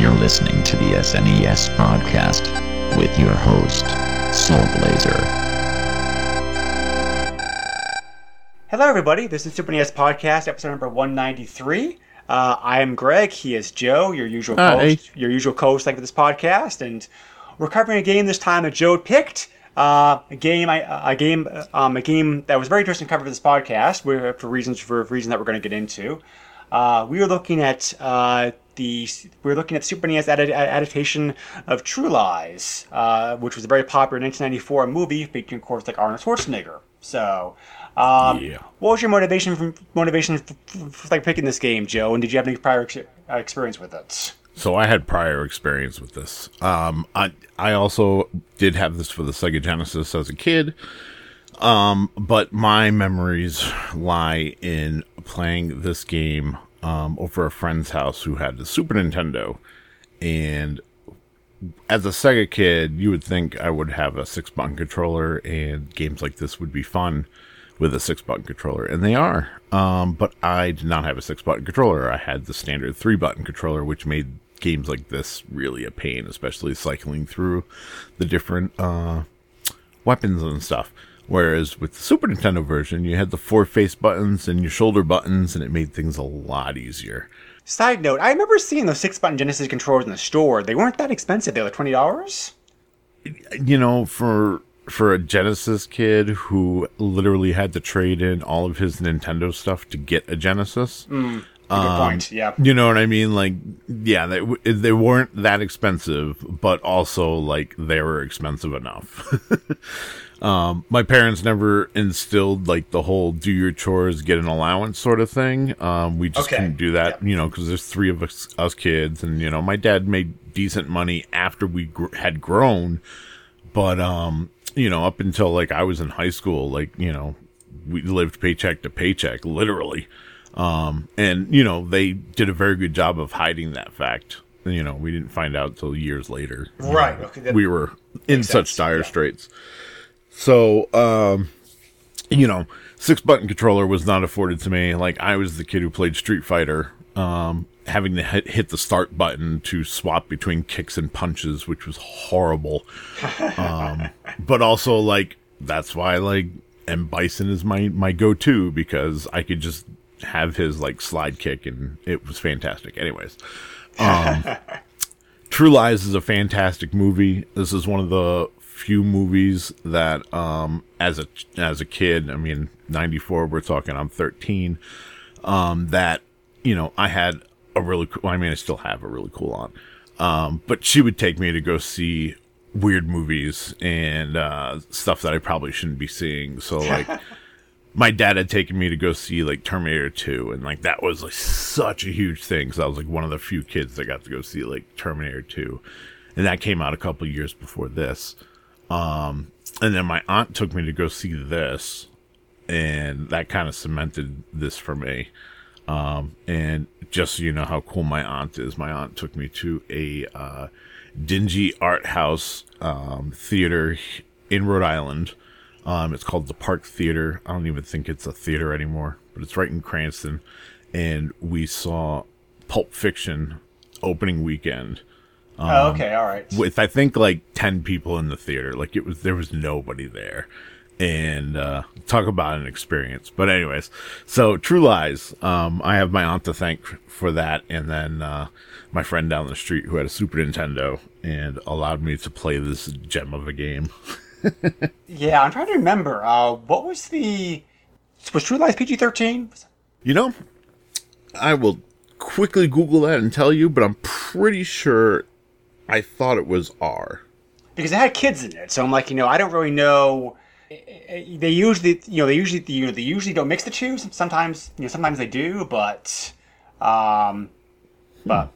You're listening to the SNES podcast with your host, Soul Blazer. Hello, everybody. This is Super NES Podcast, episode number 193. Uh, I am Greg. He is Joe, your usual Hi. host, your usual co-host like, for this podcast, and we're covering a game this time that Joe picked. Uh, a game, I, a game, um, a game that was very interesting to cover for this podcast, for reasons for reasons that we're going to get into. Uh, we were looking at uh, the we're looking at Super NES adad- adaptation of True Lies, uh, which was a very popular 1994 movie featuring, of course, like Arnold Schwarzenegger. So, um, Yeah. what was your motivation from motivation for, for, like picking this game, Joe? And did you have any prior ex- uh, experience with it? So I had prior experience with this. Um, I I also did have this for the Sega Genesis as a kid. Um, but my memories lie in playing this game um, over a friend's house who had the Super Nintendo, and as a Sega kid, you would think I would have a six button controller and games like this would be fun with a six button controller, and they are. Um, but I did not have a six button controller. I had the standard three button controller, which made games like this really a pain, especially cycling through the different uh, weapons and stuff. Whereas with the Super Nintendo version, you had the four face buttons and your shoulder buttons, and it made things a lot easier. Side note: I remember seeing those six-button Genesis controllers in the store. They weren't that expensive. They were twenty dollars. you know, for for a Genesis kid who literally had to trade in all of his Nintendo stuff to get a Genesis. Good Um, point. Yeah. You know what I mean? Like, yeah, they they weren't that expensive, but also like they were expensive enough. um, my parents never instilled like the whole "do your chores, get an allowance" sort of thing. Um, we just Okay. couldn't do that, you know, because there's three of us, us kids, and you know, my dad made decent money after we gr- had grown, but um, you know, up until like I was in high school, like you know, we lived paycheck to paycheck, literally. Um, and you know, they did a very good job of hiding that fact. You know, we didn't find out till years later. you Right, know, okay, we were in such sense, dire yeah. straits. So, um, you know, six button controller was not afforded to me. Like I was the kid who played Street Fighter, um, having to hit, hit the start button to swap between kicks and punches, which was horrible. Um, but also like that's why like M Bison is my my go to because I could just have his like slide kick and it was fantastic. Anyways, um, True Lies is a fantastic movie. This is one of the few movies that, um, as a as a kid, I mean, ninety four. We're talking. I'm thirteen. Um, that you know, I had a really. cool I mean, I still have a really cool aunt. Um, but she would take me to go see weird movies and uh, stuff that I probably shouldn't be seeing. So like. my dad had taken me to go see like Terminator 2 and like that was like such a huge thing because I was like one of the few kids that got to go see like Terminator 2 and that came out a couple years before this. Um and then my aunt took me to go see this and that kind of cemented this for me. Um and just so you know how cool my aunt is my aunt took me to a uh dingy art house um theater in Rhode Island um, it's called the Park Theater. I don't even think it's a theater anymore, but it's right in Cranston. And we saw Pulp Fiction opening weekend oh, okay. All right. with I think like ten people in the theater. Like it was there was nobody there. And uh talk about an experience. But anyways, so True Lies, um, I have my aunt to thank for that and then uh my friend down the street who had a Super Nintendo and allowed me to play this gem of a game. Yeah, I'm trying to remember. Uh, what was the was True Lies PG thirteen? You know, I will quickly Google that and tell you, but I'm pretty sure I thought it was R. Because it had kids in it, so I'm like, you know, I don't really know they usually you know they usually you know they usually don't mix the two. Sometimes you know sometimes they do, but um, but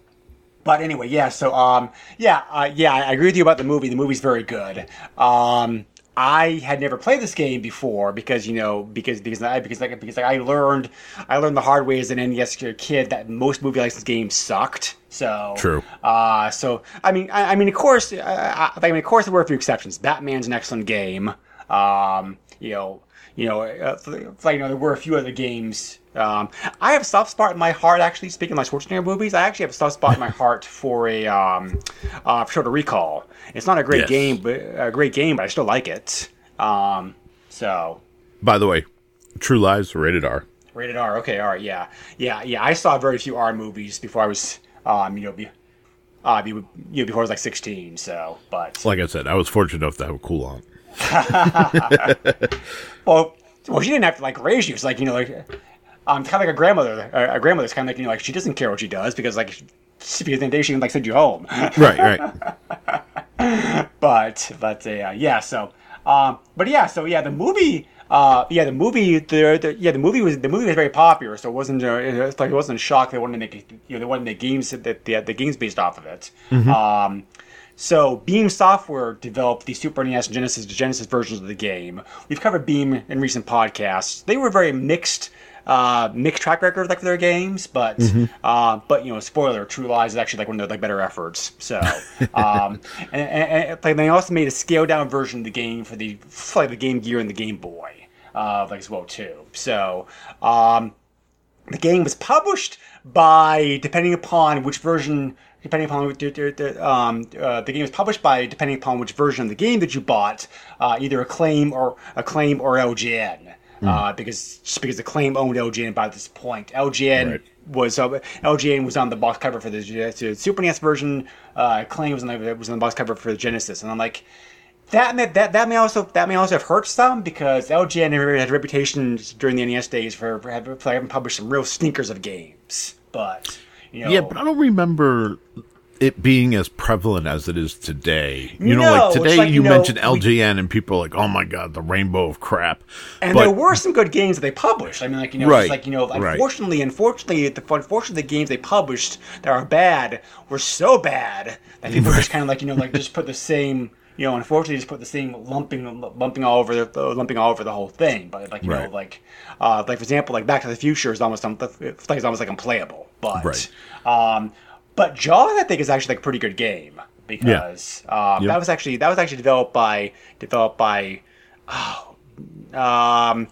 but anyway, yeah. So um, yeah, uh, yeah, I agree with you about the movie. The movie's very good. Um, I had never played this game before because you know because because I because like because like I learned I learned the hard way as an NES kid that most movie license games sucked. So True. Uh, so I mean I, I mean of course I, I mean of course there were a few exceptions. Batman's an excellent game. Um, you know you know uh, like you know there were a few other games. Um, I have a soft spot in my heart actually. Speaking of my Schwarzenegger movies, I actually have a soft spot in my heart for a um, uh, for Total Recall. It's not a great Yes. game, but a great game, but I still like it. Um, so By the way, True Lies rated R. rated R. Okay, all right, yeah, yeah, yeah. I saw very few R movies before I was, um, you know, be, uh, be, you know, before I was like sixteen. So, but Like I said, I was fortunate enough to have a cool on. well, well, she didn't have to like raise you. It's like you know, like um, kind of like a grandmother. A, a grandmother's kind of like you know, like she doesn't care what she does because like. Because the day she can like send you home, Right, right. but but uh, yeah so um but yeah so yeah the movie uh yeah the movie the, the yeah the movie was the movie was very popular so it wasn't uh, it's like it wasn't a shock they wanted to make you know they wanted to make games that the, the games based off of it um so Beam Software developed the Super NES Genesis Genesis versions of the game. We've covered Beam in recent podcasts. They were very mixed, uh, mixed track record like for their games, but uh, but you know, spoiler: True Lies is actually like one of their like better efforts. So, um, and, and, and they also made a scaled down version of the game for the for, like the Game Gear and the Game Boy, uh, like as well too. So. Um, the game was published by depending upon which version depending upon um, uh, the game was published by depending upon which version of the game that you bought uh, either acclaim or acclaim or ljn uh, because just because acclaim owned ljn by this point ljn Right. was uh, LJN was on the box cover for the, the Super NES version. Uh, Acclaim was on the was on the box cover for the Genesis, and I'm like, that may that that may also that may also have hurt some because LJN had a reputation during the NES days for, for having published some real stinkers of games. But you know, Yeah, but I don't remember it being as prevalent as it is today. You know, like today like, you, you know, mentioned we- LJN and people are like, oh my god, the rainbow of crap. and but, there were some good games that they published. I mean, like you know, Right, like you know, right. unfortunately, unfortunately, the unfortunately the games they published that are bad were so bad that people just kind of like you know like just put the same. You know, unfortunately, just put the same lumping, lumping all over the, lumping all over the whole thing. But like you know, like, uh, like for example, like Back to the Future is almost, um, like it's almost like unplayable. But, Right. um, but Jaws, I think, is actually like a pretty good game because um, Yep. that was actually that was actually developed by developed by um,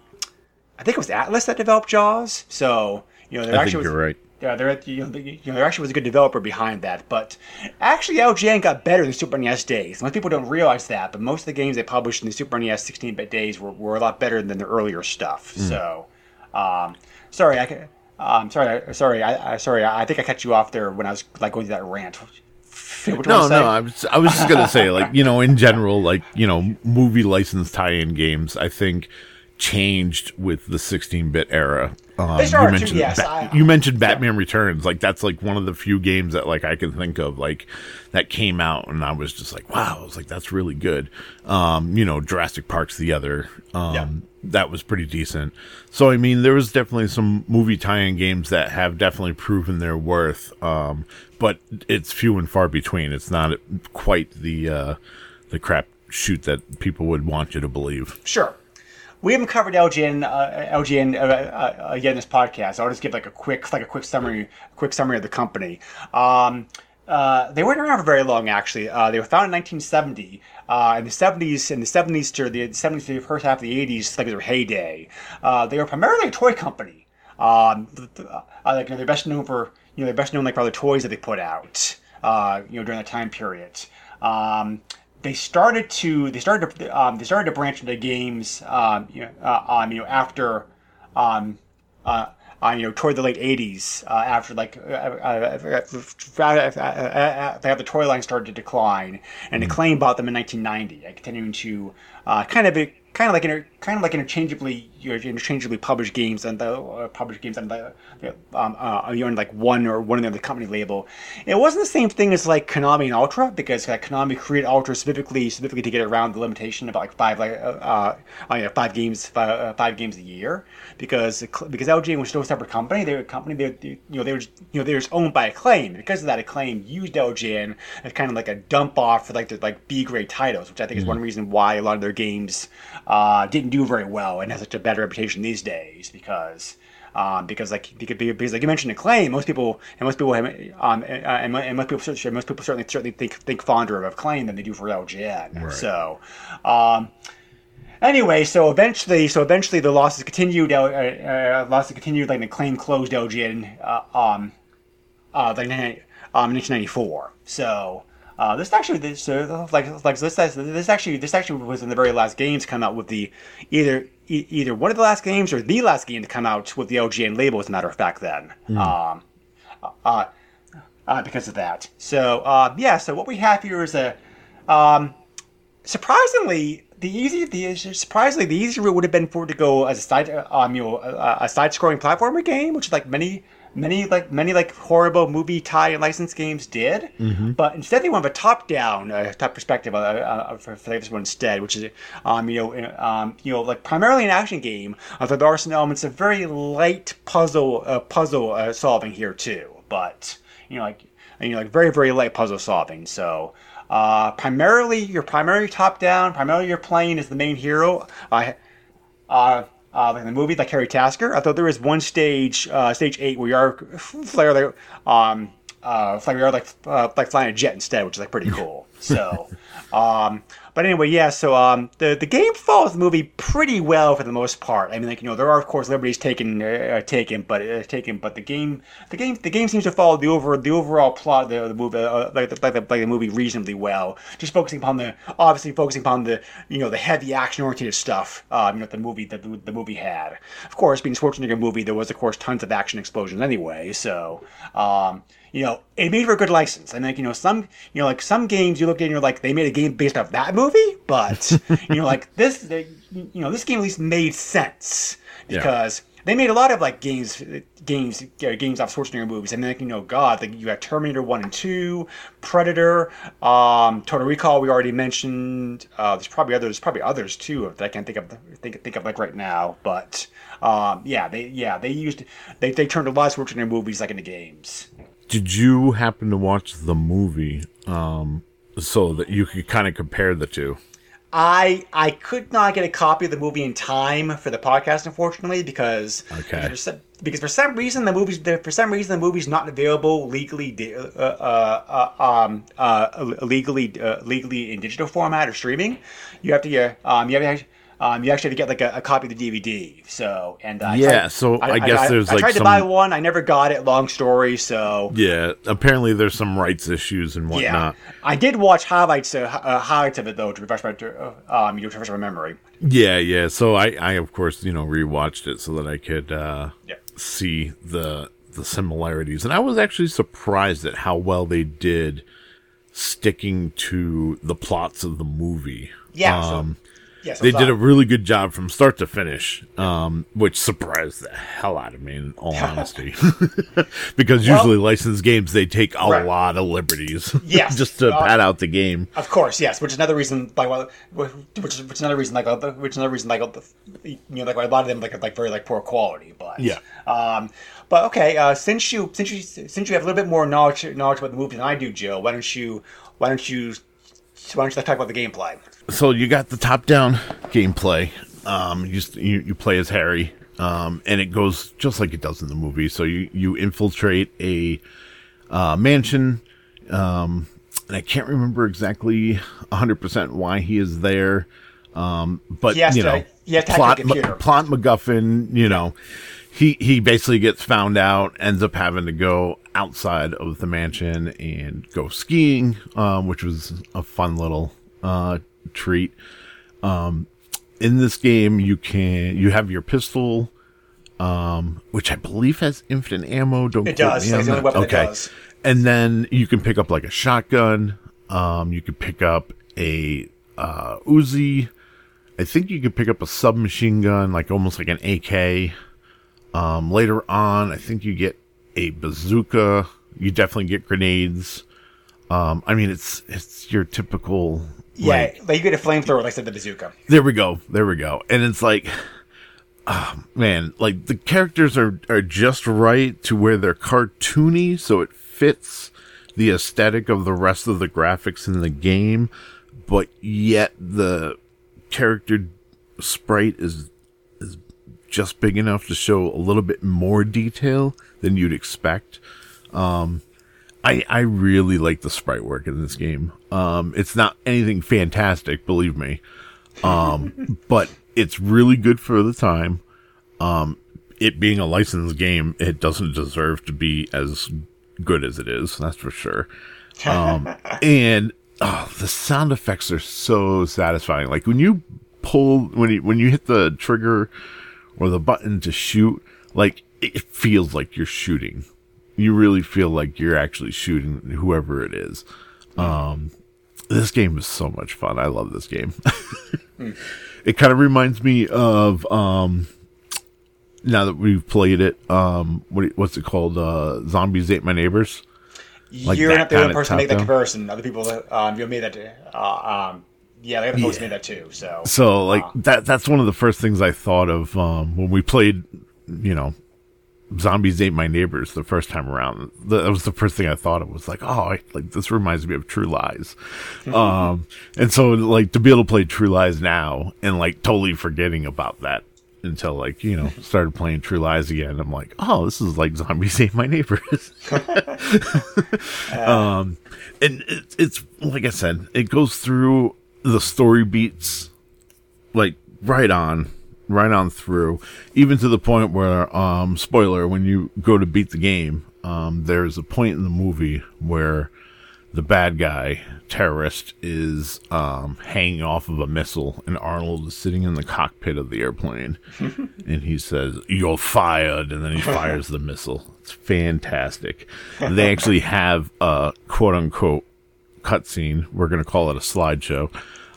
I think it was Atlas that developed Jaws. So you know, there I actually think was, you're right. Yeah, there you know, the- you know there actually was a good developer behind that. But actually, LJN got better in the Super NES days. Most people don't realize that, but most of the games they published in the Super NES 16-bit days were, were a lot better than the earlier stuff. So, um, sorry, I. ca- Um, sorry, I- sorry, I, I sorry. I think I cut you off there when I was like going through that rant. What No, no, I was I was just gonna say, like, you know, in general, like, you know, movie license tie-in games, I think changed with the 16-bit era. Um, you mentioned yes, Ba- I- you mentioned Batman Returns, like that's like one of the few games that like I can think of like that came out, and I was just like, wow, I was like, that's really good. Um, you know, Jurassic Park's the other. Um, Yeah. That was pretty decent. So I mean, there was definitely some movie tie-in games that have definitely proven their worth, um, but it's few and far between. It's not quite the uh, the crap shoot that people would want you to believe. Sure. We haven't covered LJN, uh, LJN uh, uh, again in this podcast. I'll just give like a quick, like a quick summary, quick summary of the company. Um, uh, they weren't around for very long, actually. Uh, they were founded in 1970. Uh, in the 70s, in the 70s to the 70s to the first half of the 80s, like their heyday. Uh, they were primarily a toy company. Um, uh, like you know, they're best known for you know they're best known like for the toys that they put out. You know during that time period. Um, they started to they started to um, they started to branch into games um, you know, um, you know after um, uh, uh, you know toward the late 80s uh, after like uh, uh, uh, uh, uh, the toy line started to decline and Acclaim bought them in 1990 uh, continuing to uh, kind of be kind of like inter- kind of like interchangeably you're interchangeably published games and the uh, published games on the um, uh, you're on like one or one of the company label. It wasn't the same thing as like Konami and Ultra because like, Konami created Ultra specifically specifically to get around the limitation about like five like uh, uh, oh, yeah, five games five, uh, five games a year because because LJN was still a separate company. They were a company they, they you know they were you know they were owned by Acclaim because of that Acclaim used LJN as kind of like a dump off for like the like B grade titles, which I think is one reason why a lot of their games uh, didn't do very well and has such a bad reputation these days because. Um, because like because, because like you mentioned acclaim, most people and most people have, um, and, and most people most people certainly certainly think think fonder of acclaim than they do for LJN. Right. So, um, anyway, so eventually, so eventually the losses continued. Uh, uh, losses continued. Like the claim closed LJN. Uh, um, uh, like um, 1994. So. Uh, this actually, this uh, like like this this actually this actually was in the very last games to come out with the either e- either one of the last games or the last game to come out with the LJN label. As a matter of fact, then um, uh, uh, because of that. So uh, yeah, so what we have here is a um, surprisingly the easy the surprisingly the easy route would have been for it to go as a side um you know a, a side scrolling platformer game, which is like many many like many like horrible movie tie and license games did. But instead, they went with a top down uh, top perspective uh, uh, for, for this one instead, which is um you know uh, um you know like primarily an action game. Although there are some elements of very light puzzle uh, puzzle uh, solving here too. But you know like you know like very very light puzzle solving. So. Uh, primarily, your primary top down. Primarily, you're playing as the main hero. Uh, uh, in the movie, like Harry Tasker. I thought there was one stage, uh, stage eight, where you are flare like, um, uh, we are like uh, like flying a jet instead, which is like pretty cool. So, um, but anyway, yeah. So um, the the game follows the movie pretty well for the most part. I mean, like you know, there are of course liberties taken uh, taken, but uh, taken, but the game the game the game seems to follow the over the overall plot of the, the movie uh, like, the, like, the, like the movie reasonably well. Just focusing upon the obviously focusing upon the you know the heavy action oriented stuff. Um, you know the movie that the, the movie had. Of course, being Schwarzenegger movie, there was of course tons of action explosions anyway. So. Um, you know, it made for a good license. And like, you know, some, you know, like some games you look at and you're like, they made a game based off that movie, but you know, like this, they, you know, this game at least made sense Yeah. because they made a lot of like games, games, uh, games off Schwarzenegger movies. And then, like, you know, God, like you had Terminator One and Two, Predator, um, Total Recall. We already mentioned. Uh, there's probably others, There's probably others too that I can't think of, think, think of like right now. But um, yeah, they, yeah, they used, they, they turned a lot of Schwarzenegger movies like into games. Did you happen to watch the movie um, so that you could kind of compare the two? I I could not get a copy of the movie in time for the podcast, unfortunately, because Okay. because, for some, because for some reason the movie's for some reason the movie's not available legally uh, uh, uh, um, uh, legally uh, legally in digital format or streaming. You have to uh, um you have to. Um, you actually have to get like a, a copy of the DVD. So and uh, I Yeah, tried- so I guess there's, like I like, tried to buy one. I never got it. Long story. So Yeah, apparently there's some rights issues and yeah, whatnot. I did watch highlights uh, uh, highlights of it though to refresh my uh, um to refresh my memory. Yeah, yeah. So I, I of course, you know, rewatched it so that I could uh, Yeah. see the the similarities, and I was actually surprised at how well they did sticking to the plots of the movie. Yeah, Um, Yeah, so they did a really good job from start to finish, um, which surprised the hell out of me, in all honesty. because usually licensed games they take a Right. lot of liberties, Yes. just to Uh, pad out the game. Of course, yes. Which is another reason, like, well, which is which is another reason, like, which is another reason, like, you know, like a lot of them, like, are, like very like poor quality. But Yeah. Um, but okay, uh, since you since you since you have a little bit more knowledge knowledge about the movie than I do, Joe, why don't you why don't you why don't you talk about the gameplay? so you got the top down gameplay um you, you you play as harry um and it goes just like it does in the movie so you you infiltrate a uh mansion um and i can't remember exactly 100% why he is there um but you to- know to plot. M- plot macguffin you know he he basically gets found out ends up having to go outside of the mansion and go skiing um which was a fun little uh treat um in this game you can you have your pistol um which i believe has infinite ammo don't It does. me on It's the only that. weapon okay does. and then you can pick up like a shotgun um you can pick up a uh uzi I think you could pick up a submachine gun, like almost like an AK. Um, later on, I think you get a bazooka. You definitely get grenades. Um, I mean, it's it's your typical. Yeah, like- like, you get a flamethrower, like I said, the bazooka. there we go. There we go. And it's like, ah, man, like the characters are are just right to where they're cartoony, so it fits the aesthetic of the rest of the graphics in the game, but yet the character sprite is just big enough to show a little bit more detail than you'd expect. Um, I I really like the sprite work in this game. Um, it's not anything fantastic, believe me, um, but it's really good for the time. Um, it being a licensed game, it doesn't deserve to be as good as it is. That's for sure. Um, and oh, the sound effects are so satisfying. Like when you pull when you when you hit the trigger or the button to shoot, like it feels like you're shooting. You really feel like you're actually shooting whoever it is. Um, this game is so much fun. I love this game. It kind of reminds me of um, now that we've played it. Um, what what's it called? Uh, Zombies ate my neighbors. Like You're not the only person to make that comparison. Other people that um, you made that. Uh, um, yeah, the other folks Yeah. made that too. So, So like that that's one of the first things I thought of um, when we played, you know, Zombies Ate My Neighbors the first time around. That was the first thing I thought of was like, oh, I, like this reminds me of True Lies. um, and so like to be able to play True Lies now and like totally forgetting about that until like you know started playing True Lies again. I'm like, oh, this is like Zombies Ate My Neighbors. um, and it, it's like I said, it goes through the story beats like right on right on through. Even to the point where um spoiler when you go to beat the game um there's a point in the movie where the bad guy terrorist is um hanging off of a missile and Arnold is sitting in the cockpit of the airplane. And he says you're fired. And then he fires the missile. It's fantastic. They actually have a quote unquote cutscene we're going to call it a slideshow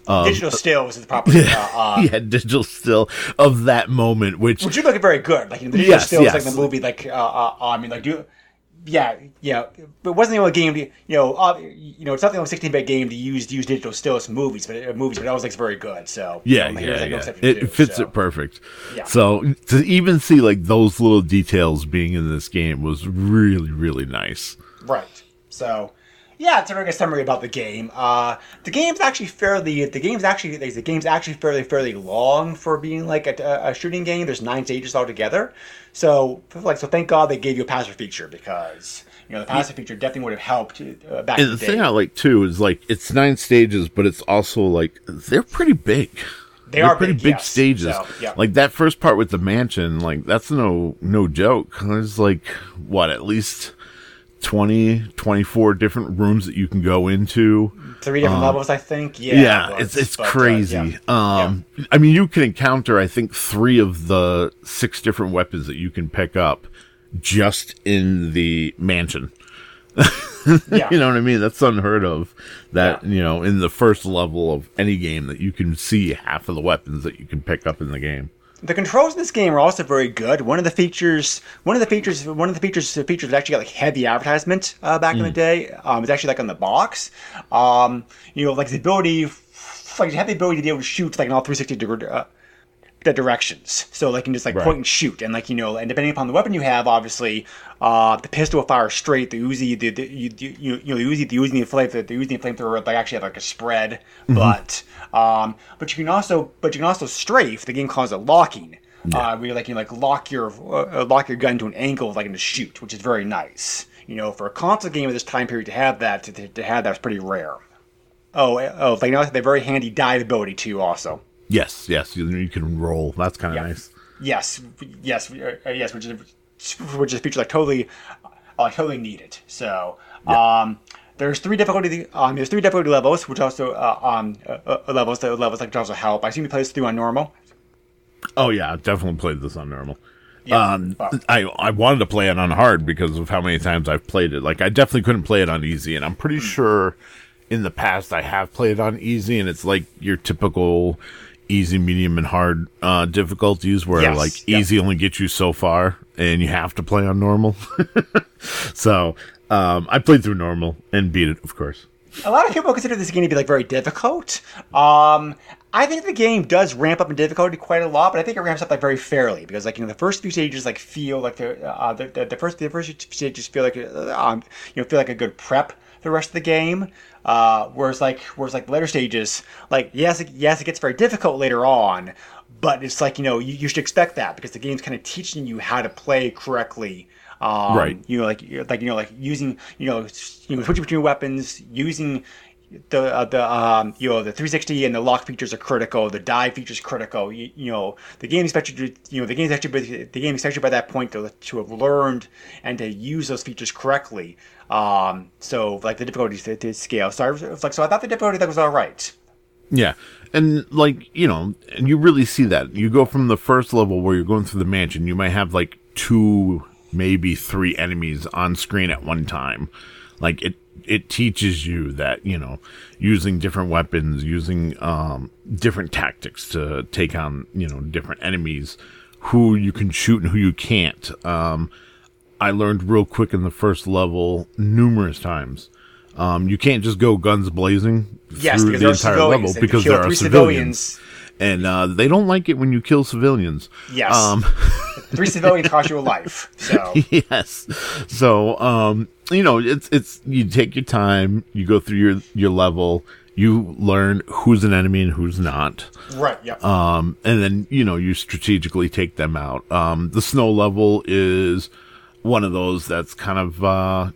digital stills was the proper. Uh, uh, yeah, digital still of that moment, which Which you look very good. Like the digital Yes, stills, yes. like the movie, like uh, uh, I mean, like do. Yeah, yeah, but it wasn't the only game. To, you know, uh, you know, it's not the only 16-bit game to use to use digital stills in movies, but uh, movies, but it always looks very good. So yeah, you know, yeah, like, yeah. it too, fits so. it perfect. Yeah. So to even see like those little details being in this game was really, really nice. Right. So, yeah, it's a very good summary about the game. Uh, the game's actually fairly. The game's actually the game's actually fairly fairly long for being like a, a shooting game. There's nine stages altogether. So, like, so thank God they gave you a password feature because you know the password feature definitely would have helped uh, back And the the thing. I like too is like it's nine stages, but it's also like they're pretty big. They They're are pretty big, big, yes. stages. So, yeah. Like that first part with the mansion, like that's no no joke. There's like what at least 20, 24 different rooms that you can go into. Three different levels, I think. Yeah, yeah, it was, it's it's but, uh, crazy. yeah. Um, I mean, you can encounter I think three of the six different weapons that you can pick up just in the mansion. yeah. You know what I mean? That's unheard of. That Yeah. you know, in the first level of any game, that you can see half of the weapons that you can pick up in the game. The controls in this game are also very good. One of the features, one of the features, one of the features, the features that actually got like heavy advertisement uh, back in Hmm. the day. Um, it's actually like on the box. Um, you know, like the ability, like you have the ability to be able to shoot like an all 360 degree. Uh, the directions, so like you can just like Right. point and shoot, and like you know, and depending upon the weapon you have, obviously, uh, the pistol will fire straight. The Uzi, the, the you, you, you know, the Uzi, the Uzi, and the flame, the, the Uzi and flamethrower, like actually have like a spread, but um, but you can also, but you can also strafe. The game calls it locking. Uh, where you like you like lock your uh, lock your gun to an angle like to shoot, which is very nice. You know, for a console game of this time period to have that to, to, have that is pretty rare. Oh, uh, oh, like you know, they have very handy dive ability too, also. Yes, yes, you, you can roll. That's kind of Yeah. nice. Yes, yes, uh, uh, yes, which is which is a feature like totally, uh, totally needed. So, um, there's three difficulty. Um, there's three difficulty levels, which also uh, um uh, uh, levels that levels like also help. I assume you play this through on normal. Oh yeah, I definitely played this on normal. Yeah. Um. I I wanted to play it on hard because of how many times I've played it. Like I definitely couldn't play it on easy, and I'm pretty Hmm. sure in the past I have played it on easy, and it's like your typical easy, medium, and hard uh, difficulties, where Yes, like yep. easy only gets you so far, and you have to play on normal. so um, I played through normal and beat it, of course. A lot of people consider this game to be like very difficult. Um, I think the game does ramp up in difficulty quite a lot, but I think it ramps up like very fairly because like you know the first few stages like feel like the uh, the, the, the first the first few stages feel like uh, um, you know feel like a good prep the rest of the game. Uh, whereas like whereas like later stages like yes it, yes it gets very difficult later on, but it's like you know you, you should expect that because the game's kind of teaching you how to play correctly. Um, Right. You know, like like you know, like using you know, you know, switching between weapons, using the uh, the um, you know the 360 and the lock features are critical. The dive features critical. You, you know, the game you to you know the game actually the game expects you by that point to to have learned and to use those features correctly. Um, so like the difficulty to, to scale. So I was like, so I thought the difficulty that was all right. Yeah. And like, you know, and you really see that. You go from the first level where you're going through the mansion, you might have like two, maybe three enemies on screen at one time. Like it it teaches you that, you know, using different weapons, using um different tactics to take on, you know, different enemies, who you can shoot and who you can't. Um I learned real quick in the first level numerous times. Um, you can't just go guns blazing Yes, through the entire level because there are civilians, civilians- and uh, they don't like it when you kill civilians. Yes. Um, Three civilians cost you a life. So yes. So, um, you know, it's it's you take your time, you go through your your level, you learn who's an enemy and who's not. right, yeah. Um, and then, you know, you strategically take them out. Um, the snow level is one of those that's kind of, uh,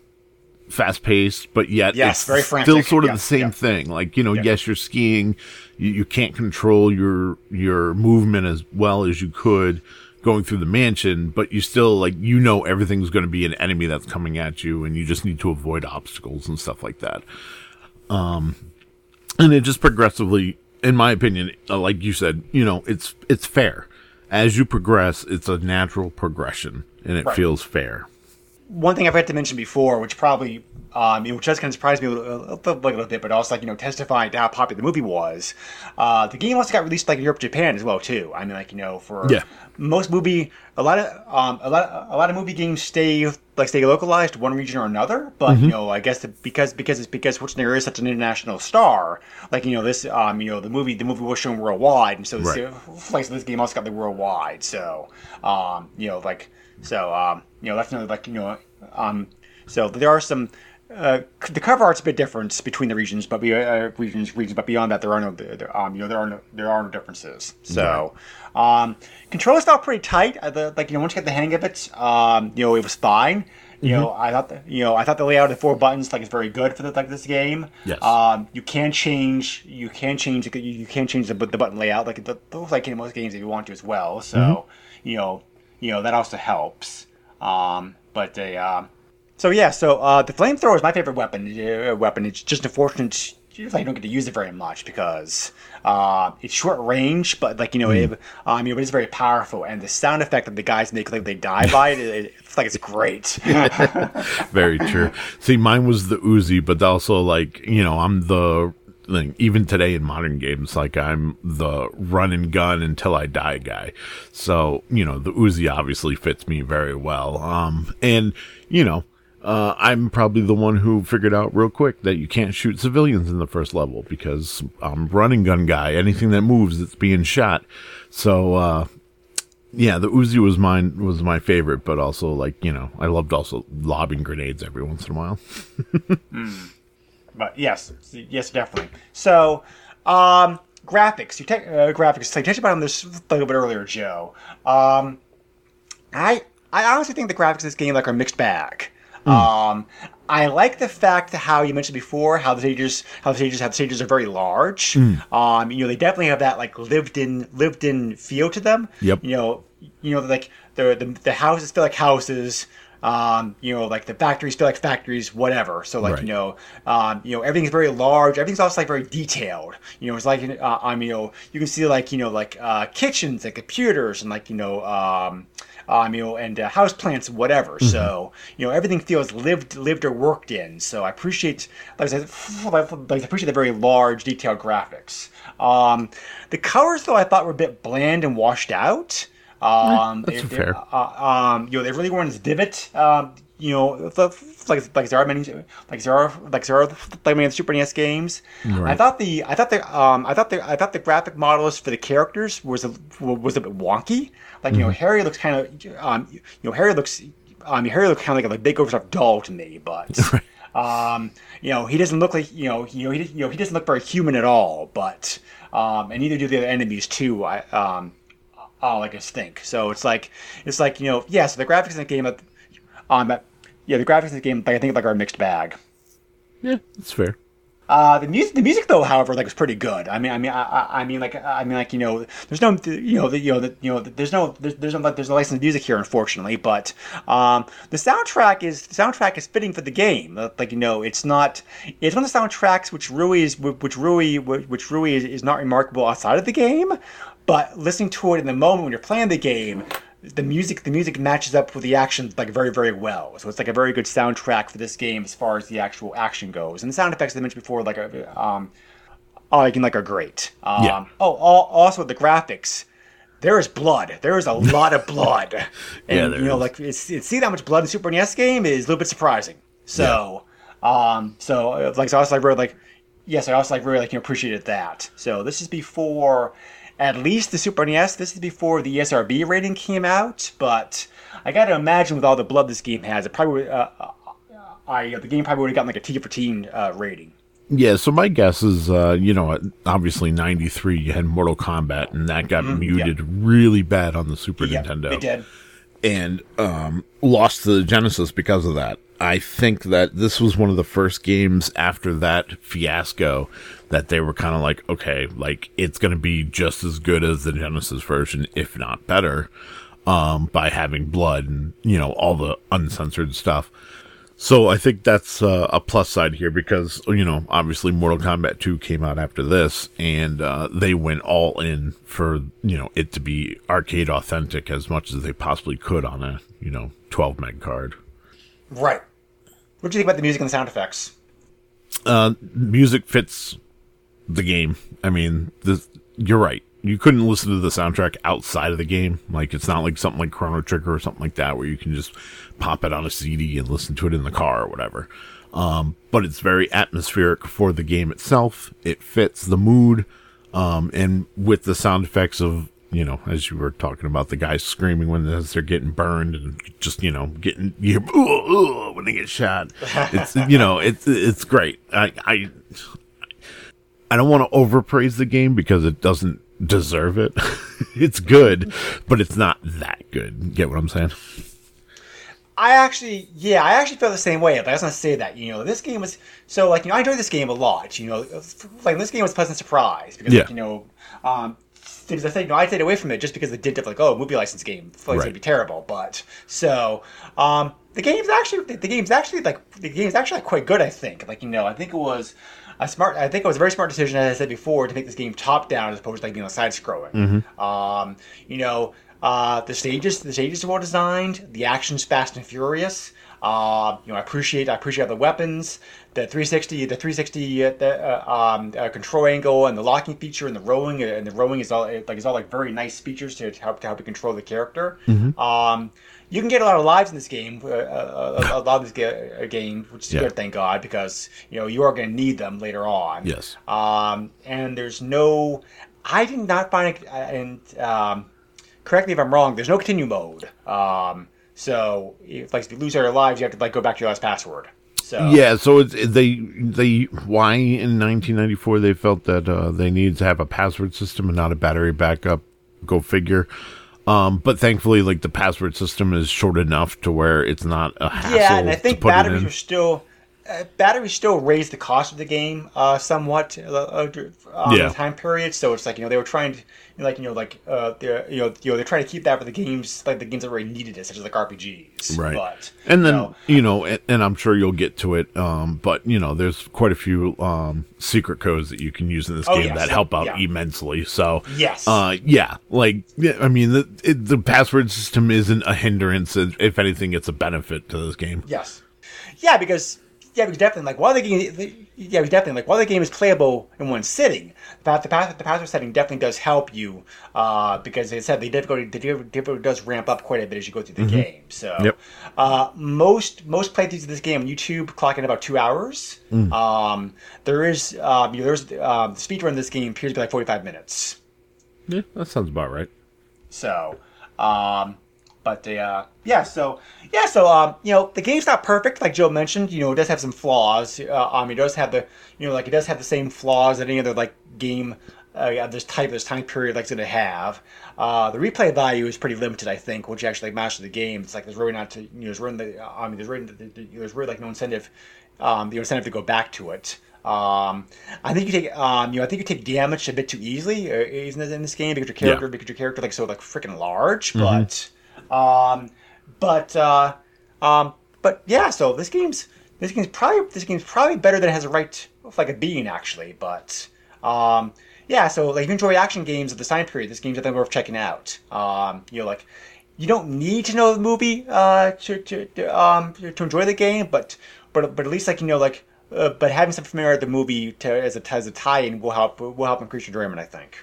fast paced, but yet Yes, it's very still sort of Yeah, the same yeah. thing. Like, you know, Yeah. yes, you're skiing, you, you can't control your, your movement as well as you could going through the mansion, but you still, like, you know, everything's going to be an enemy that's coming at you and you just need to avoid obstacles and stuff like that. Um, and it just progressively in my opinion uh, like you said you know it's it's fair. As you progress it's a natural progression and it Right. feels fair one thing I've had to mention before, which probably, um, which does kind of surprise me a little, a little, a little bit, but also like you know testifying to how popular the movie was. Uh, the game also got released like in Europe, Japan as well too. I mean, like you know, for Yeah. most movie, a lot of um, a lot, a lot of movie games stay like stay localized one region or another. But you know, I guess the, because because it's because Schwarzenegger is such an international star, like you know this, um, you know the movie the movie was shown worldwide, and so this, Right. like so this game also got the worldwide. So um, you know, like so um, you know that's another like you know um, so there are some. Uh, the cover art's a bit different between the regions, but be, uh, regions, regions, but beyond that, there are no, there, um, you know, there are no, there are no differences. So, um, control style pretty tight. Uh, the, like you know, once you get the hang of it, um, you know, it was fine. You know, I thought the, you know, I thought the layout of the four buttons like is very good for the, like this game. Yes. Um, you can change, you can change, you, you can change the, the button layout like the, those like in most games if you want to as well. So, you know, you know that also helps. Um, but they, um, so yeah, so uh, the flamethrower is my favorite weapon. Uh, weapon. It's just unfortunate you don't get to use it very much because uh, it's short range, but like you know, it, um, you know, it's very powerful, and the sound effect that the guys make like they die by it, it it's like it's great. very true see mine was the uzi but also like you know i'm the like, even today in modern games like i'm the run and gun until i die guy so you know the uzi obviously fits me very well um and you know uh, I'm probably the one who figured out real quick that you can't shoot civilians in the first level because I'm running gun guy. Anything that moves, it's being shot. So, uh, yeah, the Uzi was mine was my favorite, but also like you know I loved also lobbing grenades every once in a while. But yes, yes, definitely. So, um, graphics. You take uh, graphics. I touched about this a little bit earlier, Joe. Um, I I honestly think the graphics of this game like are mixed bag. Um, I like the fact that how you mentioned before how the stages how the stages how the stages are very large. Um, you know they definitely have that like lived in lived in feel to them. Yep. You know you know like the the, the houses feel like houses. Um, you know, like the factories feel like factories, whatever. So, like, Right. you know, um, you know, everything's very large. Everything's also like very detailed. You know, it's like, uh, I mean, you know, you can see like, you know, like uh, kitchens and computers and like, you know, um, um, you know, and uh, house plants, whatever. So you know, everything feels lived, lived or worked in. So I appreciate, like I said, like I appreciate the very large, detailed graphics. Um, the colors, though, I thought were a bit bland and washed out. Um, that's they- fair. uh, um, you know, they really weren't as vivid. Um, you know, the- like like there are many, like there are like there are like many of the Super NES games. I thought the I thought the um I thought the I thought the graphic models for the characters was a was a bit wonky. Like you know, Harry looks kind of um you know Harry looks um Harry looks kind of like a big overstuffed doll to me, but. Um, you know, he doesn't look like you know, you know, he you know, he doesn't look very human at all. But um, and neither do the other enemies too. I um, all I can think. So it's like it's like you know, yeah. So the graphics in the game, um, yeah, the graphics in the game, like, I think like are a mixed bag. Yeah, that's fair. Uh, the music, the music though, however, like was pretty good. I mean, I mean, I, I- I mean, like, I mean, like, you know, there's no, you know, the, you know, the, you know, there's no, there's, there's no, there's no licensed music here, unfortunately. But um, the soundtrack is, the soundtrack is fitting for the game. Like, you know, it's not, it's one of the soundtracks which really is, which really, which really is, is not remarkable outside of the game. But listening to it in the moment when you're playing the game, the music the music matches up with the action like very very well. So it's like a very good soundtrack for this game as far as the actual action goes. And the sound effects i mentioned before like um like like are great. Um Yeah. oh al- also the graphics there is blood. There is a lot of blood. And Yeah, you know is. like it's, it's see that much blood in super nes game is a little bit surprising. So um so uh, like so i was like really like yes i also like really like you know, appreciated that. So this is before at least the Super NES. This is before the ESRB rating came out, but I got to imagine with all the blood this game has, it probably uh, uh, I the game probably would have gotten like a T for teen uh, rating. Yeah, so my guess is, uh, you know, obviously '93 you had Mortal Kombat, and that got muted really bad on the Super Mm-hmm, Yeah, Nintendo. they did. And um, lost the Genesis because of that. I think that this was one of the first games after that fiasco that they were kind of like, okay, like it's going to be just as good as the Genesis version, if not better, um, by having blood and you know all the uncensored stuff. So I think that's uh, a plus side here because you know obviously Mortal Kombat 2 came out after this and uh, they went all in for you know it to be arcade authentic as much as they possibly could on a you know 12 meg card. Right. What do you think about the music and the sound effects? Uh, music fits the game. I mean, this, you're right. You couldn't listen to the soundtrack outside of the game. Like it's not like something like Chrono Trigger or something like that where you can just pop it on a CD and listen to it in the car or whatever. Um, but it's very atmospheric for the game itself. It fits the mood. Um, and with the sound effects of, you know, as you were talking about the guys screaming when they're getting burned and just, you know, getting, you hear, "Ooh, ooh," when they get shot. It's, you know, it's, it's great. I, I, I don't want to overpraise the game because it doesn't deserve it. it's good, but it's not that good. Get what I'm saying? I actually, yeah, I actually felt the same way. But I was gonna say that, you know, this game was so like, you know, I enjoyed this game a lot. You know, like this game was a pleasant surprise because, Yeah. like, you know, um, because I think, you know, I stayed away from it just because it did like, oh, movie license game, it's Right. gonna be terrible. But so, um, the game's actually, the game's actually like, the game's actually like, quite good. I think, like, you know, I think it was. A smart, I think it was a very smart decision, as I said before, to make this game top down as opposed to like being a side scrolling. Um, you know, uh, the stages, the stages are well designed. The action's fast and furious. Uh, you know, I appreciate, I appreciate the weapons, the 360, the 360 uh, the, uh, um, uh, control angle, and the locking feature, and the rolling, and the rolling is all like is all like very nice features to, to help to help you control the character. Um, you can get a lot of lives in this game, uh, uh, a, a lot of this ga- uh, game, which is Yeah. good, thank God, because you know you are going to need them later on. Yes. Um, and there's no, I did not find it, and um, correct me if I'm wrong. There's no continue mode. Um, so if like if you lose all your lives, you have to like go back to your last password. So Yeah, so it's they they why in 1994 they felt that uh, they needed to have a password system and not a battery backup. Go figure. Um, but thankfully, like the password system is short enough to where it's not a hassle. yeah, and I think batteries are still. Batteries still raise the cost of the game uh, somewhat uh, uh, on Yeah. the time period. So it's like you know they were trying to like you know like uh, they're you know you know they're trying to keep that for the games like the games that really needed it, such as like RPGs. Right. But and then you know, you know, and, and I'm sure you'll get to it. Um, but you know, there's quite a few um secret codes that you can use in this Oh, game yes. that help out Yeah. immensely. So Yes. uh, yeah, like yeah, I mean, the it, the password system isn't a hindrance. If anything, it's a benefit to this game. Yes. Yeah, because yeah, because definitely like while the game, the, yeah, definitely like while the game is playable in one sitting, the the, pass, the password setting definitely does help you uh, because they said the difficulty the difficulty does ramp up quite a bit as you go through the game. So Mm-hmm. Yep. uh, most most playthroughs of this game on YouTube clock in about two hours. Mm. Um, there is um, you know, there's um, the speed run of this game appears to be like forty five minutes. Yeah, that sounds about right. So, um, but uh, yeah, so yeah, so um, you know, the game's not perfect, like Joe mentioned. You know, it does have some flaws. Uh, um, it does have the you know, like it does have the same flaws that any other like game uh, of this type, this time period, like it's going to have. Uh, the replay value is pretty limited, I think. Once you actually like, master the game, it's like there's really not to you know, there's really the, I mean, there's really there's really like no incentive, um, the incentive to go back to it. Um, I think you take, um, you know, I think you take damage a bit too easily, uh, isn't it, in this game because your character, Yeah. because your character like so like freaking large, but, um, but, uh, um, but yeah. So this game's this game's probably this game's probably better than it has a right like a being actually, but, um, yeah. So like if you enjoy action games of this time period, this game's definitely worth checking out. Um, you know, like you don't need to know the movie uh, to, to, to um to enjoy the game, but but but at least like you know like uh, but having some familiarity with the movie to, as a as a tie-in will help will help increase your enjoyment. I think.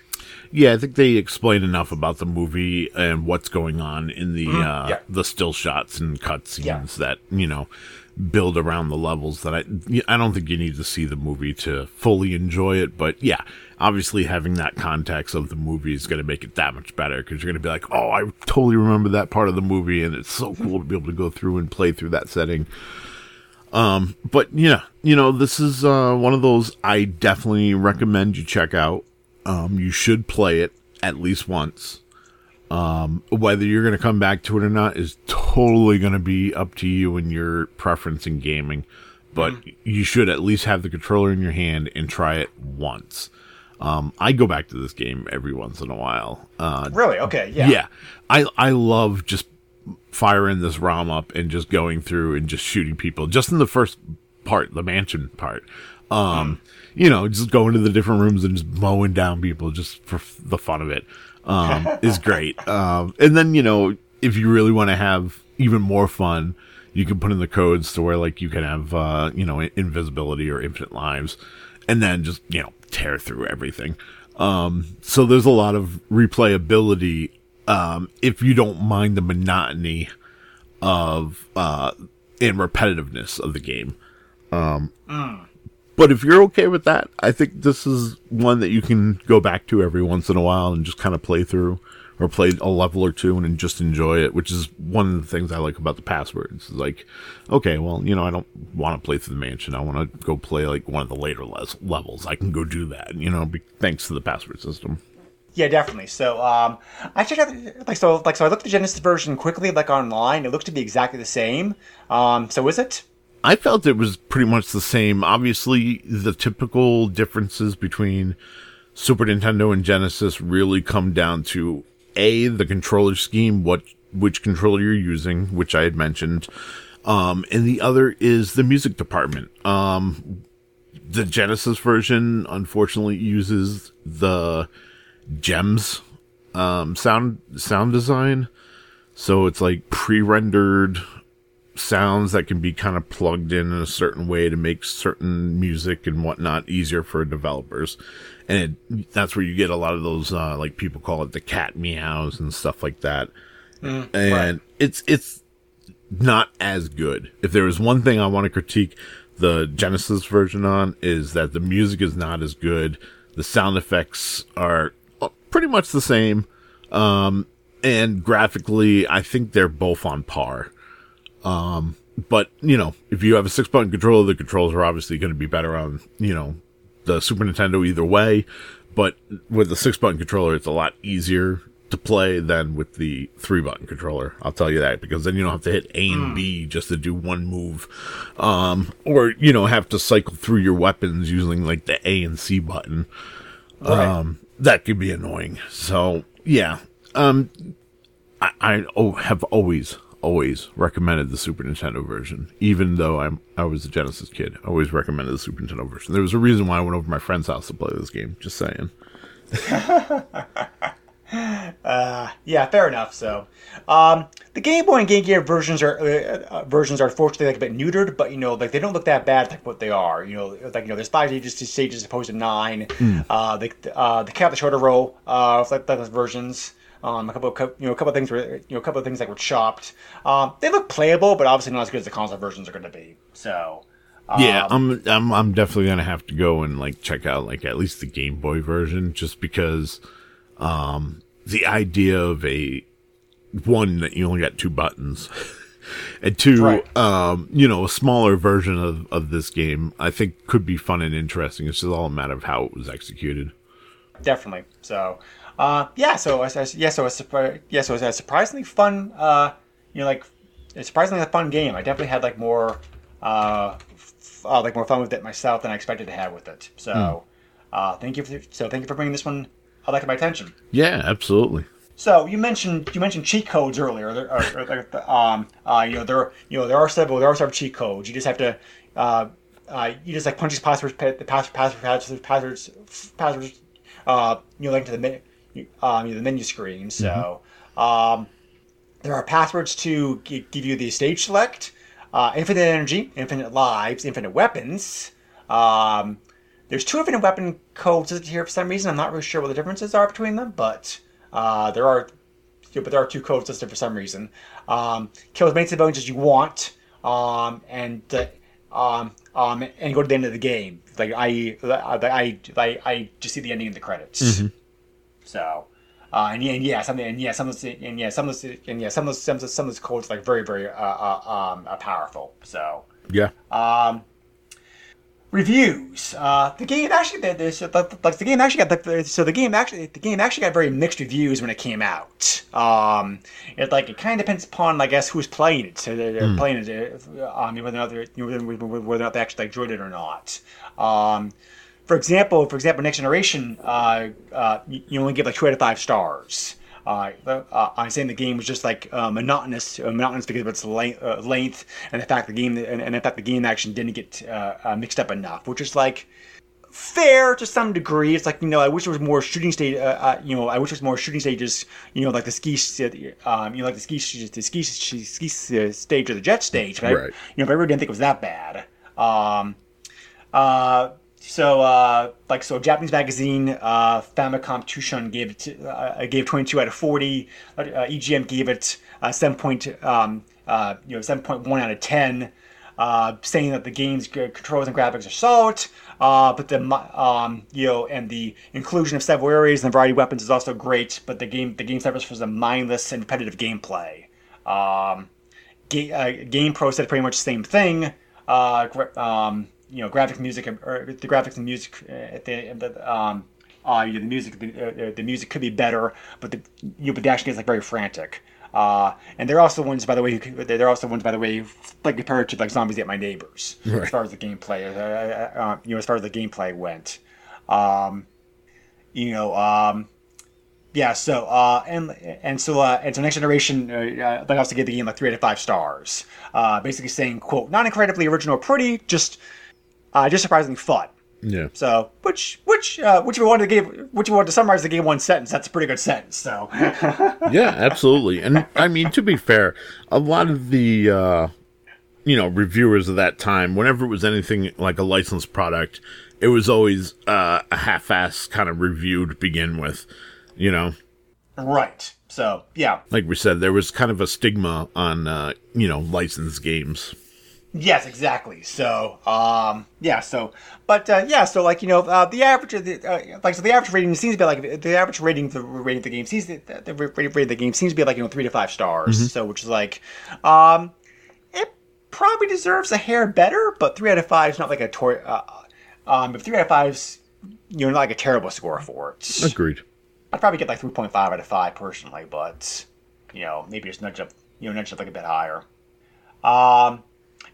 Yeah, I think they explain enough about the movie and what's going on in the uh, Mm-hmm. yeah. the still shots and cutscenes Yeah. that you know build around the levels. That I I don't think you need to see the movie to fully enjoy it, but yeah, obviously having that context of the movie is going to make it that much better because you're going to be like, oh, I totally remember that part of the movie, and it's so cool to be able to go through and play through that setting. Um, but yeah, you know, this is uh, one of those I definitely recommend you check out. Um, you should play it at least once. Um, whether you're going to come back to it or not is totally going to be up to you and your preference in gaming. But you should at least have the controller in your hand and try it once. Um, I go back to this game every once in a while. Uh, Really? Okay. Yeah. yeah. I I love just firing this ROM up and just going through and just shooting people. Just in the first part, the mansion part. Um, you know, just going to the different rooms and just mowing down people just for f- the fun of it. Um, is great. Um, and then, you know, if you really want to have even more fun, you can put in the codes to where like you can have, uh, you know, invisibility or infinite lives and then just, you know, tear through everything. Um, so there's a lot of replayability um, if you don't mind the monotony of uh, and repetitiveness of the game. Um, But if you're okay with that, I think this is one that you can go back to every once in a while and just kind of play through or play a level or two and just enjoy it, which is one of the things I like about the passwords. Is like, okay, well, you know, I don't want to play through the mansion. I want to go play like one of the later les- levels. I can go do that, you know, be- thanks to the password system. Yeah, definitely. So, um, I checked out like so like so I looked at the Genesis version quickly like online. It looks to be exactly the same. Um, so is it? I felt it was pretty much the same. Obviously, the typical differences between Super Nintendo and Genesis really come down to a the controller scheme, what which controller you're using, which I had mentioned, um, and the other is the music department. Um, the Genesis version unfortunately uses the GEMS um, sound sound design, so it's like pre-rendered sounds that can be kind of plugged in in a certain way to make certain music and whatnot easier for developers. And it, that's where you get a lot of those, uh, like people call it the cat meows and stuff like that. and it's, it's not as good. If there is one thing I want to critique the Genesis version on is that the music is not as good. The sound effects are uh, pretty much the same. Um, and graphically, I think they're both on par but you know, if you have a six button controller, the controls are obviously going to be better on you know the Super Nintendo either way. But with the six button controller, it's a lot easier to play than with the three button controller. I'll tell you that because then you don't have to hit A and B just to do one move, um, or you know have to cycle through your weapons using like the A and C button. Um, that could be annoying. So yeah, um, I, I oh, have always always recommended the Super Nintendo version, even though I'm I was a Genesis kid. I always recommended the Super Nintendo version. There was a reason why I went over to my friend's house to play this game. Just saying. Yeah, fair enough. So, um, the Game Boy and Game Gear versions are uh, uh, versions are fortunately like a bit neutered, but you know, like they don't look that bad like what they are. You know, like you know, there's five stages stages as opposed to nine. Uh, the uh, the cap the shorter row uh, like those versions. Um, a couple of you know a couple of things were you know a couple of things that were chopped. Um, they look playable, but obviously not as good as the console versions are going to be. So. Yeah, I'm I'm I'm definitely gonna have to go and like check out like at least the Game Boy version just because um the idea of a one that you only got two buttons and two Right. um you know a smaller version of of this game I think could be fun and interesting. It's just all a matter of how it was executed. definitely. So, uh, yeah. So, as, as, yeah. So, it's surpri- yeah. So, it's a surprisingly fun. Uh, you know, like a surprisingly fun game. I definitely had like more, uh, f- uh, like more fun with it myself than I expected to have with it. So, uh, thank you for so thank you for bringing this one uh, like to my attention. Yeah, absolutely. So you mentioned you mentioned cheat codes earlier. There, or, or, or, um, uh, you know there you know there are several there are several cheat codes. You just have to uh, uh, you just like punch these passwords the password password passwords passwords passwords uh, you know like to the um, the menu screen. So um, there are passwords to gi- give you the stage select, uh, infinite energy, infinite lives, infinite weapons. Um, there's two infinite weapon codes listed here for some reason. I'm not really sure what the differences are between them, but uh, there are, yeah, but there are two codes listed for some reason. Um, kill as many civilians as you want, um, and uh, um, um, and go to the end of the game. Like I, I, I, I just see the ending of the credits. So, uh, and yeah, and yeah, some and yeah, some of those, and yeah, some of those, and yeah, some of those, some of those, some of those codes like very, very, uh, uh, um, uh, powerful. So, Yeah. Um, reviews. Uh, the game actually, the, the, like the game actually got the, so the game actually the game actually got very mixed reviews when it came out. Um, it like it kind of depends upon I guess who's playing it. So they're, they're playing it, uh, um, whether or not they're, you know, whether or not they actually like, enjoyed it or not. Um, for example, for example, Next Generation, uh, uh, you only give like two out of five stars. Uh, uh, I'm saying the game was just like uh, monotonous, uh, monotonous because of its length, uh, length and the fact the game and, and in fact the game action didn't get mixed up enough, which is like fair to some degree. It's like you know, I wish there was more shooting stage. Uh, uh, you know, I wish there was more shooting stages. You know, like the ski, um, you know, like the ski, the ski, ski, ski stage or the jet stage. Right. you know, but I really didn't think it was that bad. Um, uh, so, uh, like, so Japanese magazine, uh, Famicom Tsushin gave it, uh, gave 22 out of 40. Uh, EGM gave it uh, 7 point, um, uh, you know, 7.1 out of 10, uh, saying that the game's controls and graphics are solid, uh, but the, um, you know, and the inclusion of several areas and variety of weapons is also great, but the game, the game suffers from mindless and repetitive gameplay. Um, Ga- uh, Game Pro said pretty much the same thing. Uh, um, you know, graphics, music, or the graphics and music uh, at the, the um, uh, you know, the music, the, uh, the music could be better, but the you know, but the action is like very frantic. Uh, and they're also ones, by the way, who, they're also ones, by the way, like compared to like Zombies Ate My Neighbors, as far as the gameplay, uh, uh, uh, you know, as far as the gameplay went. Um, you know, um, yeah. So uh, and and so uh, and so next generation, uh, uh, they also gave the game like three out of five stars. Uh, basically saying, "quote Not incredibly original, or pretty, just uh, just surprisingly fun." Yeah. So which which uh, which if you wanted to give which you wanted to summarize the game in one sentence, that's a pretty good sentence. So yeah, absolutely. And I mean, to be fair, a lot of the uh, you know reviewers of that time, whenever it was anything like a licensed product, it was always uh, a half-ass kind of review to begin with. You know, right. So yeah. like we said, there was kind of a stigma on uh, you know licensed games. Yes, exactly. So, um, yeah. So, but uh, yeah. So, like you know, uh, the average, of the, uh, like so, the average rating seems to be like the average rating for rating of the game seems the, the rating of the game seems to be like you know three to five stars. So, which is like, um, it probably deserves a hair better, but three out of five is not like a tor- uh, um, if three out of five's you know not like a terrible score for it. Agreed. I'd probably get like 3.5 out of 5 personally, but you know, maybe just nudge up, you know, nudge up like a bit higher. Um,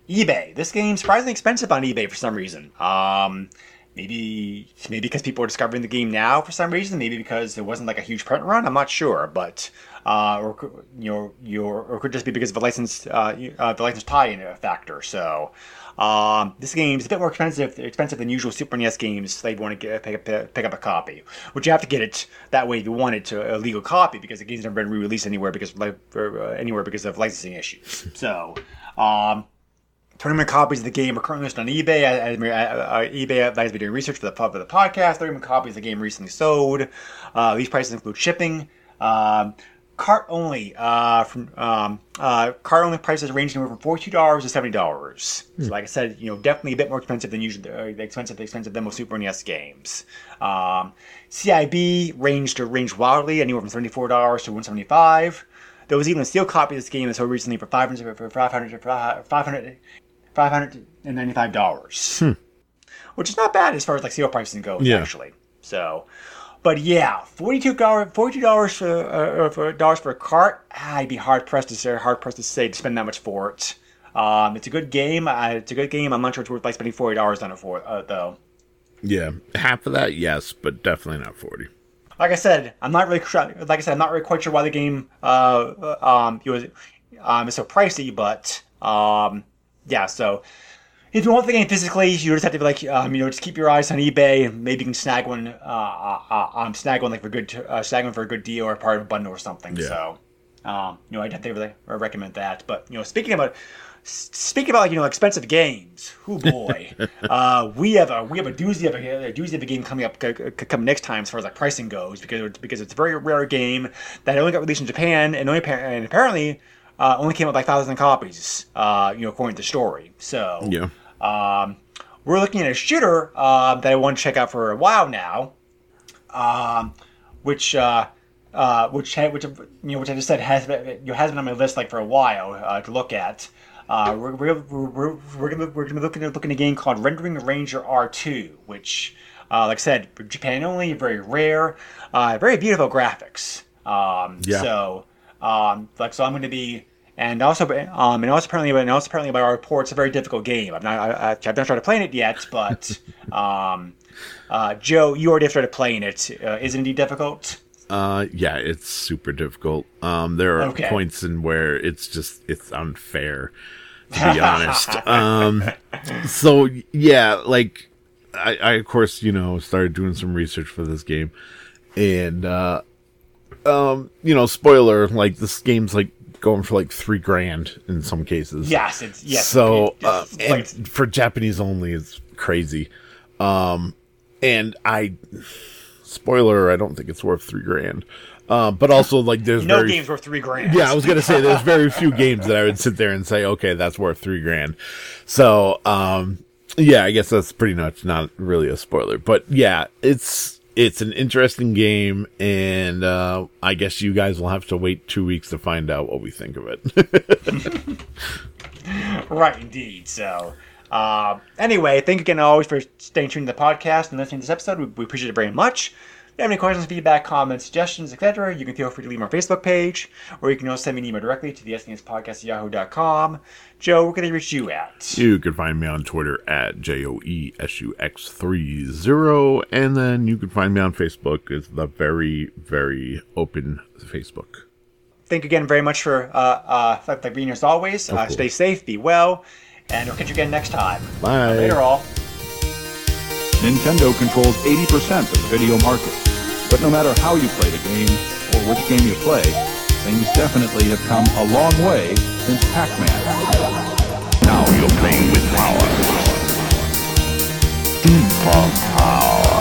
eBay. This game's surprisingly expensive on eBay for some reason. Um, maybe maybe because people are discovering the game now for some reason. Maybe because it wasn't like a huge print run. I'm not sure, but uh, or you know, your or could just be because of the license uh, uh, the license tie-in factor. So. Um, this game is a bit more expensive expensive than usual Super NES games. You want to get, pick, up, pick up a copy, which you have to get it that way if you want it to a legal copy because the game's never been re-released anywhere because uh, anywhere because of licensing issues. So, um, Tournament copies of the game are currently listed on eBay. Uh, uh, eBay advised me doing research for the, for the podcast. Tournament copies of the game recently sold. Uh, these prices include shipping. Um, cart only uh, from um, uh, cart only prices ranging from forty two dollars to seventy dollars. Hmm. So, like I said, you know, definitely a bit more expensive than usually uh, expensive expensive than most Super NES games. Um, CIB ranged to range wildly anywhere from seventy four dollars to one seventy five. There was even a steel copy of this game that sold recently for 500 for 500 500 $595. Hmm. Which is not bad as far as like steel pricing goes, yeah. actually. So, but yeah, forty-two dollars, forty-two dollars for, uh, for dollars for a cart. I'd be hard pressed to say, hard pressed to say to spend that much for it. Um, it's a good game. Uh, it's a good game. I'm not sure it's worth like spending forty dollars on it for uh, though. Yeah, half of that, yes, but definitely not forty. Like I said, I'm not really like I said, I'm not really quite sure why the game uh, uh um was um is so pricey, but um yeah, so if you want the game physically, you just have to be like, um, you know, just keep your eyes on eBay and maybe you can snag one, uh, uh, uh um, snag one like for good, uh, snag one for a good deal or part of a bundle or something. Yeah. So, um, you know, I definitely really recommend that. But you know, speaking about speaking about like you know expensive games, oh boy, uh, we have a we have a doozy of a, a doozy of a game coming up c- c- coming next time as far as like pricing goes because because it's a very rare game that only got released in Japan and only and apparently uh, only came out like thousand copies, uh, you know, according to the story. So yeah, um, we're looking at a shooter uh, that I want to check out for a while now, um, which. Uh, uh, which which you know which I just said has been you know, has been on my list like for a while uh, to look at. Uh, we're, we're, we're, we're, gonna, we're gonna be looking at looking at a game called Rendering Ranger R2, which, uh, like I said, Japan only, very rare, uh, very beautiful graphics. Um, yeah. So, um, like, so I'm going to be and also, um, and also apparently, and also apparently by our reports, it's a very difficult game. I've not, I, have not started playing it yet, but um, uh, Joe, you already started playing it. Uh, is it indeed difficult? Uh, yeah, it's super difficult. Um, there are okay. points in where it's just it's unfair, to be honest. um, so yeah, like I, I of course you know started doing some research for this game, and uh, um, you know, spoiler, like this game's like going for like three grand in some cases. Yes, it's yes. So uh, and for Japanese only, it's crazy. Um, and I, spoiler, I don't think it's worth three grand. Uh, but also like there's no very, games worth three grand. Yeah, I was gonna say there's very few games that I would sit there and say, okay, that's worth three grand. So, um, yeah, I guess that's pretty much not really a spoiler, but yeah, it's it's an interesting game, and uh, I guess you guys will have to wait two weeks to find out what we think of it. right, indeed. So, uh, anyway, thank you again always for staying tuned to the podcast and listening to this episode. We, we appreciate it very much you have any questions, feedback, comments, suggestions, etc., you can feel free to leave on our Facebook page, or you can also send me an email directly to the SNESpodcast at yahoo.com. Joe, where can they reach you at? You can find me on Twitter at J-O-E-S-U-X-3-0, and then you can find me on Facebook. It's the very, very open Facebook. Thank you again very much for uh, uh, being here as always. Uh, stay safe, be well, and we'll catch you again next time. Bye. Later, all. Nintendo controls 80% of the video market. But no matter how you play the game, or which game you play, things definitely have come a long way since Pac-Man. Now you're playing with power. Deep